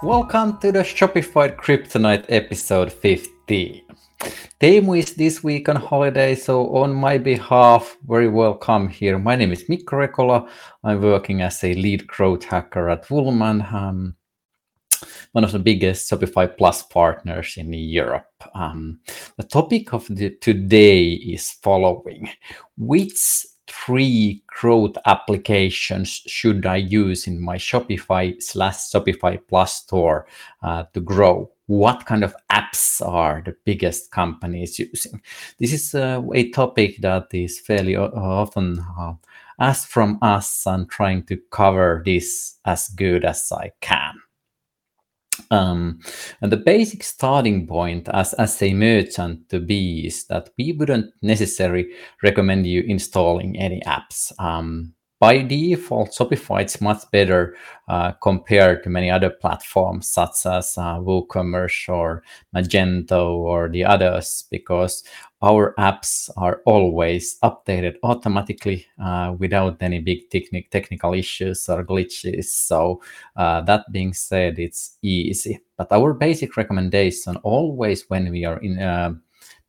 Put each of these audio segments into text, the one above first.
Welcome to the Shopify Kryptonite episode 15. Teemu is this week on holiday, so on my behalf, very welcome here. My name is Mikko Rekola. I'm working as a lead growth hacker at Woolman, um, one of the biggest Shopify Plus partners in Europe. Um, the topic of the, today is following: which three growth applications should I use in my Shopify slash Shopify Plus store uh, to grow? What kind of apps are the biggest companies using? This is uh, a topic that is fairly often uh, asked from us and trying to cover this as good as I can. Um, and the basic starting point as, as a merchant to be is that we wouldn't necessarily recommend you installing any apps. Um, by default, Shopify is much better uh, compared to many other platforms such as uh, WooCommerce or Magento or the others because our apps are always updated automatically uh, without any big techni- technical issues or glitches. So uh, that being said, it's easy. But our basic recommendation always when we are in uh,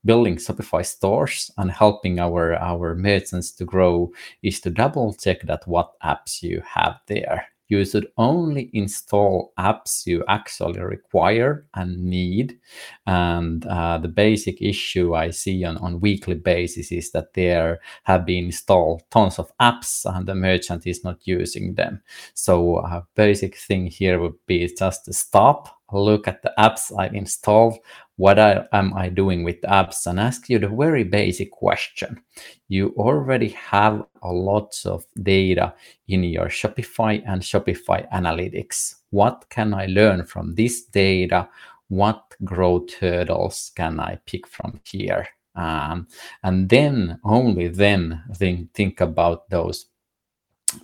building Shopify stores and helping our our merchants to grow is to double check that what apps you have there. You should only install apps you actually require and need. And uh, the basic issue I see on on weekly basis is that there have been installed tons of apps and the merchant is not using them. So a uh, basic thing here would be just to stop look at the apps I've installed, what I, am I doing with apps, and ask you the very basic question. You already have a lot of data in your Shopify and Shopify Analytics. What can I learn from this data? What growth hurdles can I pick from here? Um, and then, only then, think, think about those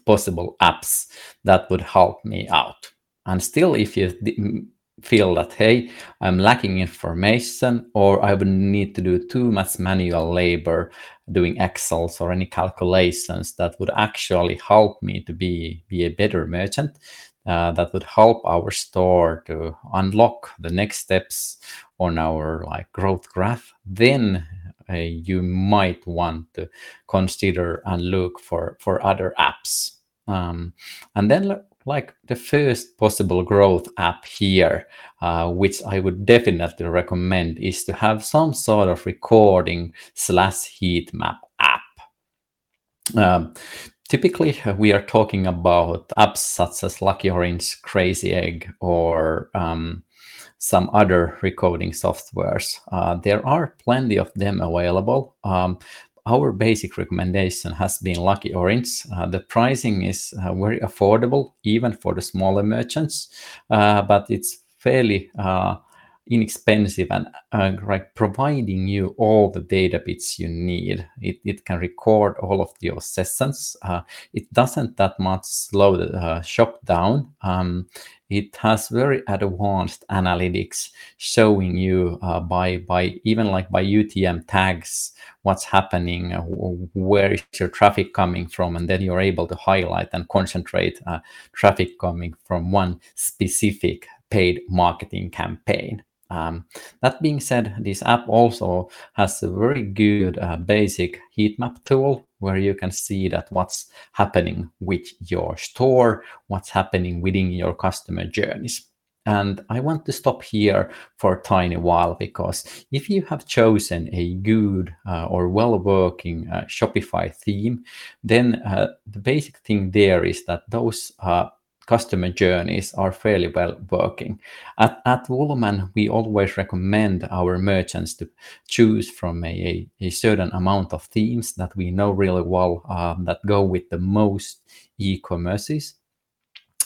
possible apps that would help me out. And still, if you feel that hey i'm lacking information or i would need to do too much manual labor doing excels or any calculations that would actually help me to be be a better merchant uh, that would help our store to unlock the next steps on our like growth graph. Then uh, you might want to consider and look for for other apps. Um, and then like the first possible growth app here, uh, which I would definitely recommend, is to have some sort of recording slash heat map app. Um, typically, uh, we are talking about apps such as Lucky Orange, Crazy Egg, or um, some other recording softwares. Uh, there are plenty of them available. Um, our basic recommendation has been Lucky Orange. Uh, the pricing is uh, very affordable, even for the smaller merchants, uh, but it's fairly uh, inexpensive and uh, like providing you all the data bits you need. It, it can record all of your sessions. It doesn't that much slow the shop down. Um, it has very advanced analytics showing you uh, by by even like by UTM tags what's happening, uh, where is your traffic coming from, and then you're able to highlight and concentrate uh, traffic coming from one specific paid marketing campaign. Um, that being said, this app also has a very good uh, basic heat map tool where you can see that what's happening with your store, what's happening within your customer journeys. And I want to stop here for a tiny while because if you have chosen a good uh, or well working uh, Shopify theme, then uh, the basic thing there is that those uh, customer journeys are fairly well working. At, at Woolman, we always recommend our merchants to choose from a, a, certain amount of themes that we know really well um, that go with the most e-commerces.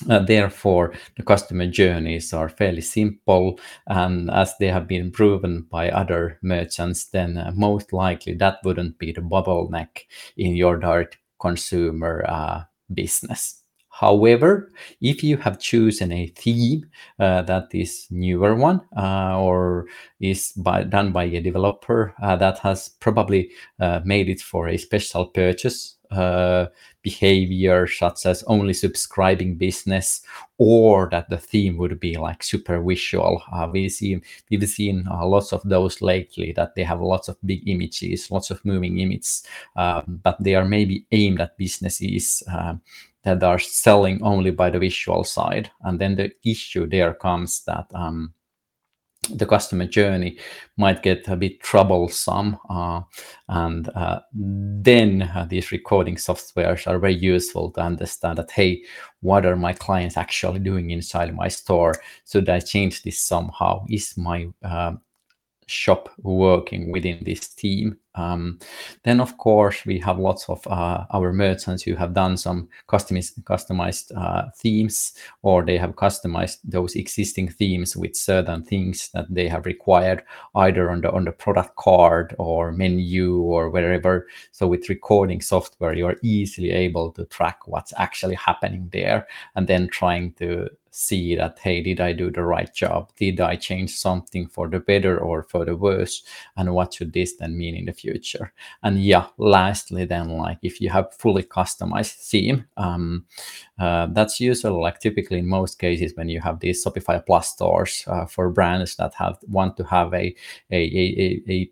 Uh, therefore, the customer journeys are fairly simple, and as they have been proven by other merchants, then uh, most likely that wouldn't be the bottleneck in your direct consumer uh, business. However, if you have chosen a theme uh, that is newer one uh, or is by, done by a developer uh, that has probably uh, made it for a special purchase, uh, behavior such as only subscribing business or that the theme would be like super visual. Uh, we see we've seen lots of those lately that they have lots of big images lots of moving images um, but they are maybe aimed at businesses uh, that are selling only by the visual side. And then the issue there comes that um, the customer journey might get a bit troublesome uh, and uh, then uh, these recording softwares are very useful to understand that hey what are my clients actually doing inside my store? Should i change this somehow? Is my uh, shop working within this team. Um, then, of course, we have lots of uh, our merchants who have done some customized, customized uh, themes, or they have customized those existing themes with certain things that they have required, either on the on the product card or menu or wherever. So, with recording software, you are easily able to track what's actually happening there, and then trying to see that hey did i do the right job? Did i change something for the better or for the worse? And what should this then mean in the future? And yeah lastly then like if you have fully customized theme um, uh, that's usually like typically in most cases when you have these shopify plus stores uh, for brands that have want to have a a, a, a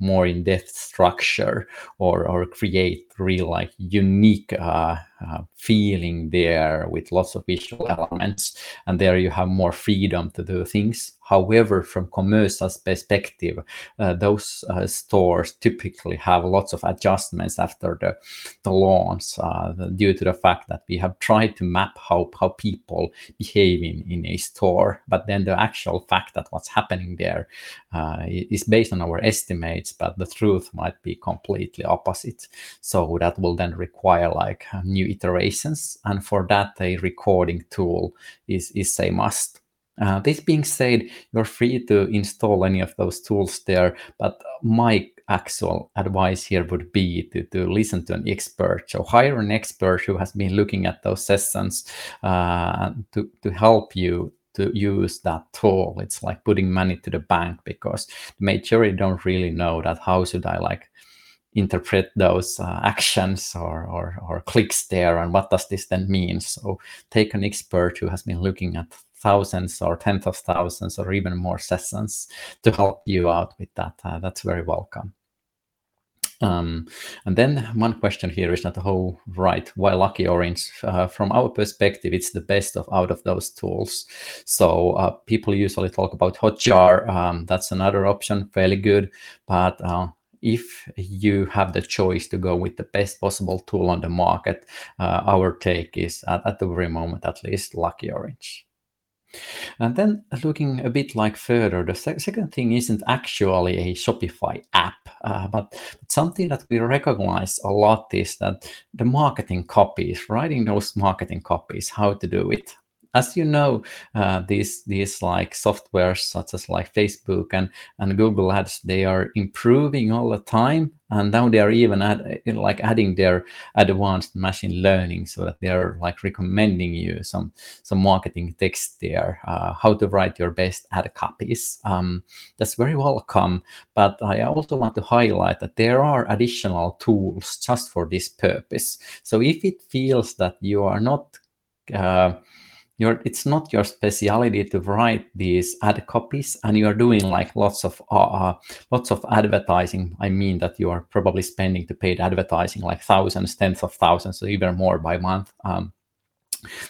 more in-depth structure or or create real like unique uh, uh, feeling there with lots of visual elements and there you have more freedom to do things. However from commercial perspective uh, those uh, stores typically have lots of adjustments after the, the launch uh, due to the fact that we have tried to map how, how people behave in, in a store but then the actual fact that what's happening there uh, is based on our estimates but the truth might be completely opposite. So that will then require like uh, new iterations and for that a recording tool is is a must. Uh, this being said you're free to install any of those tools there but my actual advice here would be to, to listen to an expert so hire an expert who has been looking at those sessions uh, to, to help you to use that tool. It's like putting money to the bank because the majority don't really know that how should i like interpret those uh, actions or, or, or clicks there and what does this then mean so take an expert who has been looking at thousands or tens of thousands or even more sessions to help you out with that uh, that's very welcome um, and then one question here is that, oh, right, why Lucky Orange? Uh, from our perspective, it's the best of out of those tools. So uh, people usually talk about Hotjar. Um, that's another option, fairly good. But uh, if you have the choice to go with the best possible tool on the market, uh, our take is at, at the very moment, at least, Lucky Orange. And then looking a bit like further, the se second thing isn't actually a Shopify app, uh, but something that we recognize a lot is that the marketing copies, writing those marketing copies, how to do it as you know, uh, these these like softwares such as like Facebook and and Google Ads, they are improving all the time, and now they are even add, like adding their advanced machine learning, so that they are like recommending you some some marketing text there, uh, how to write your best ad copies. Um, that's very welcome, but I also want to highlight that there are additional tools just for this purpose. So if it feels that you are not uh, it's not your speciality to write these ad copies and you are doing like lots of uh, uh, lots of advertising. I mean that you are probably spending to paid advertising like thousands tens of thousands or even more by month. Um,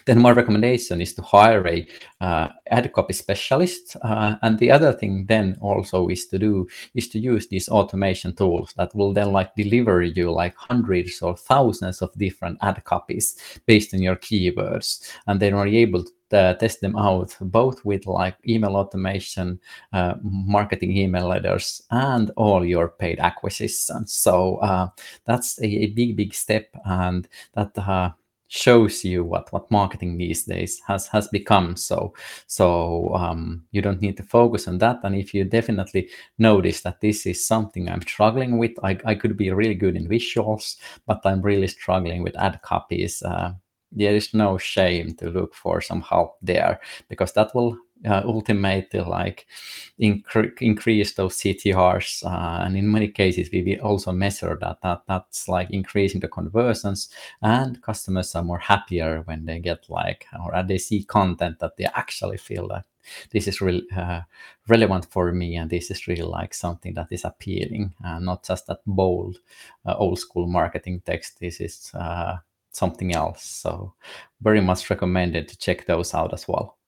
then my recommendation is to hire a uh, ad copy specialist uh, and the other thing then also is to do is to use these automation tools that will then like deliver you like hundreds or thousands of different ad copies based on your keywords. And then are able to uh, test them out both with like email automation uh, marketing email letters and all your paid acquisitions. So uh, that's a, a, big big step and that uh, shows you what what marketing these days has has become. So so um, you don't need to focus on that. And if you definitely notice that this is something i'm struggling with i, I could be really good in visuals but i'm really struggling with ad copies. Uh, there is no shame to look for some help there because that will uh, ultimately like incre- increase those CTRs. Uh, and in many cases, we will also measure that, that that's like increasing the conversions and customers are more happier when they get like, or they see content that they actually feel that this is really uh, relevant for me and this is really like something that is appealing uh, not just that bold uh, old school marketing text this is uh, something else so very much recommended to check those out as well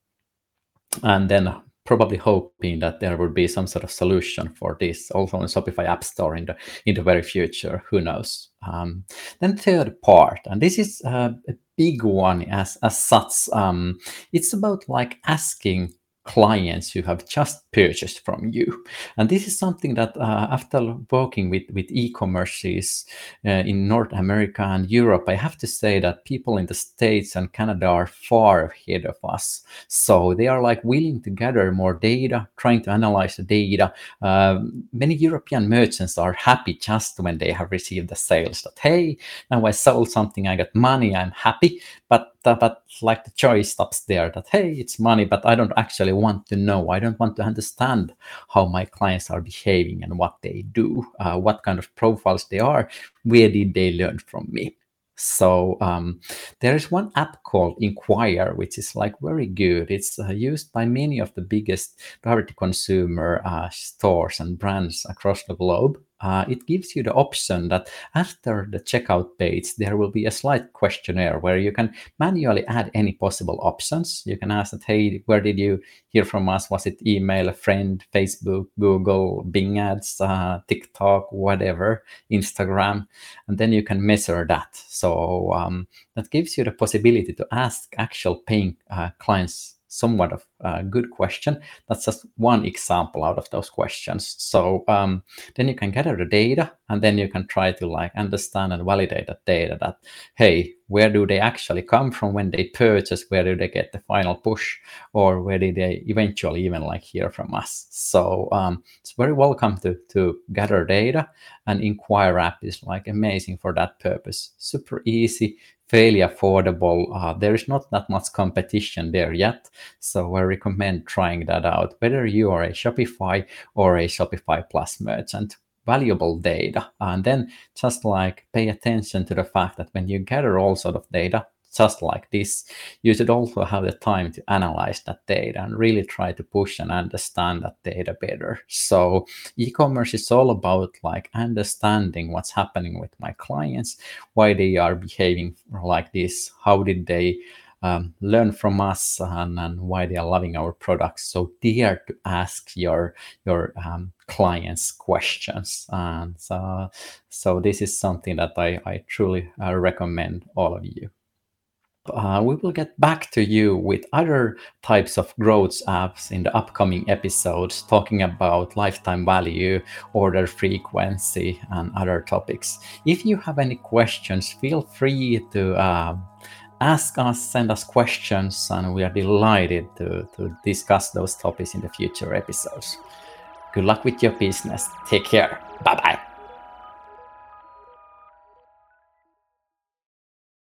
and then probably hoping that there would be some sort of solution for this also in Shopify App Store in the in the very future. Who knows? Um, then third part, and this is uh, a big one as as such. Um, it's about like asking clients who have just purchased from you. And this is something that uh, after working with, with e-commerces uh, in North America and Europe, I have to say that people in the States and Canada are far ahead of us. So they are like willing to gather more data, trying to analyze the data. Uh, many European merchants are happy just when they have received the sales that, hey, now I sold something, I got money, I'm happy. But but like the choice stops there that hey it's money but i don't actually want to know. I don't want to understand how my clients are behaving and what they do uh, what kind of profiles they are. Where did they learn from me? So um, there is one app called Enquire, which is like very good. It's uh, used by many of the biggest direct-to-consumer uh, stores and brands across the globe uh, it gives you the option that after the checkout page, there will be a slight questionnaire where you can manually add any possible options. You can ask that, hey, where did you hear from us? Was it email, a friend, Facebook, Google, Bing ads, uh, TikTok, whatever, Instagram? And then you can measure that. So um, that gives you the possibility to ask actual paying uh, clients somewhat of good question. That's just one example out of those questions. So um, then you can gather the data and then you can try to like understand and validate that data that, hey, where do they actually come from when they purchase? Where do they get the final push? Or where did they eventually even like hear from us? So um, it's very welcome to, to gather data and Enquire app is like amazing for that purpose. Super easy, fairly affordable. Uh, there is not that much competition there yet. So I recommend trying that out, whether you are a Shopify or a Shopify Plus merchant. Valuable data. And then just like pay attention to the fact that when you gather all sort of data, just like this, you should also have the time to analyze that data and really try to push and understand that data better. So e-commerce is all about like understanding what's happening with my clients, why they are behaving like this, how did they um, learn from us and, and, why they are loving our products. So dare to ask your your um, clients questions. And so, so this is something that I, I truly uh, recommend all of you. Uh, we will get back to you with other types of growth apps in the upcoming episodes, talking about lifetime value, order frequency, and other topics. If you have any questions, feel free to uh, ask us, send us questions, and we are delighted to, to discuss those topics in the future episodes. Good luck with your business. Take care. Bye bye.